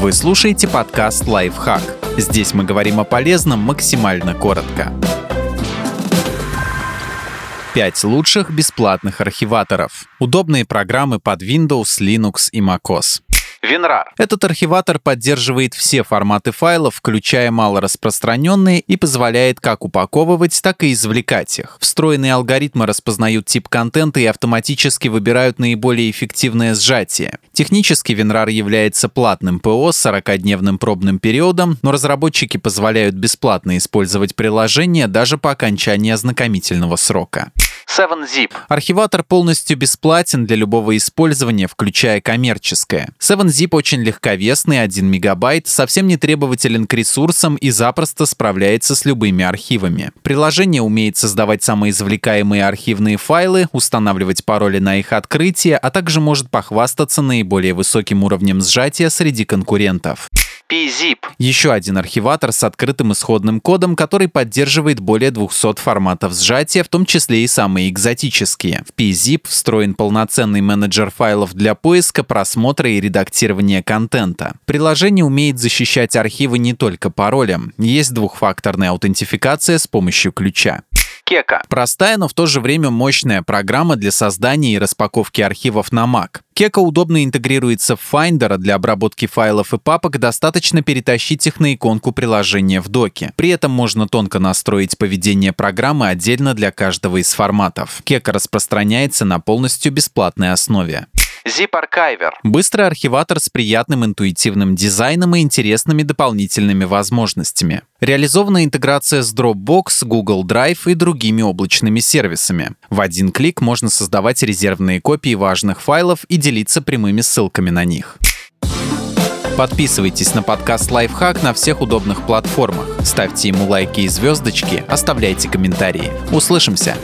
Вы слушаете подкаст «Лайфхак». Здесь мы говорим о полезном максимально коротко. Пять лучших бесплатных архиваторов. Удобные программы под Windows, Linux и macOS. WinRAR. Этот архиватор поддерживает все форматы файлов, включая малораспространенные, и позволяет как упаковывать, так и извлекать их. Встроенные алгоритмы распознают тип контента и автоматически выбирают наиболее эффективное сжатие. Технически WinRAR является платным ПО с 40-дневным пробным периодом, но разработчики позволяют бесплатно использовать приложение даже по окончании ознакомительного срока. 7-Zip. Архиватор полностью бесплатен для любого использования, включая коммерческое. 7-Zip очень легковесный, 1 мегабайт, совсем не требователен к ресурсам и запросто справляется с любыми архивами. Приложение умеет создавать самоизвлекаемые архивные файлы, устанавливать пароли на их открытие, а также может похвастаться наиболее высоким уровнем сжатия среди конкурентов. PZip. Еще один архиватор с открытым исходным кодом, который поддерживает более 200 форматов сжатия, в том числе и самые экзотические. В PZip встроен полноценный менеджер файлов для поиска, просмотра и редактирования контента. Приложение умеет защищать архивы не только паролем. Есть двухфакторная аутентификация с помощью ключа. Кека. Простая, но в то же время мощная программа для создания и распаковки архивов на Mac. Кека удобно интегрируется в Finder, для обработки файлов и папок достаточно перетащить их на иконку приложения в доке. При этом можно тонко настроить поведение программы отдельно для каждого из форматов. Кека распространяется на полностью бесплатной основе. Zip Archiver. Быстрый архиватор с приятным интуитивным дизайном и интересными дополнительными возможностями. Реализована интеграция с Dropbox, Google Drive и другими облачными сервисами. В один клик можно создавать резервные копии важных файлов и делиться прямыми ссылками на них. Подписывайтесь на подкаст «Лайфхак» на всех удобных платформах. Ставьте ему лайки и звездочки, оставляйте комментарии. Услышимся!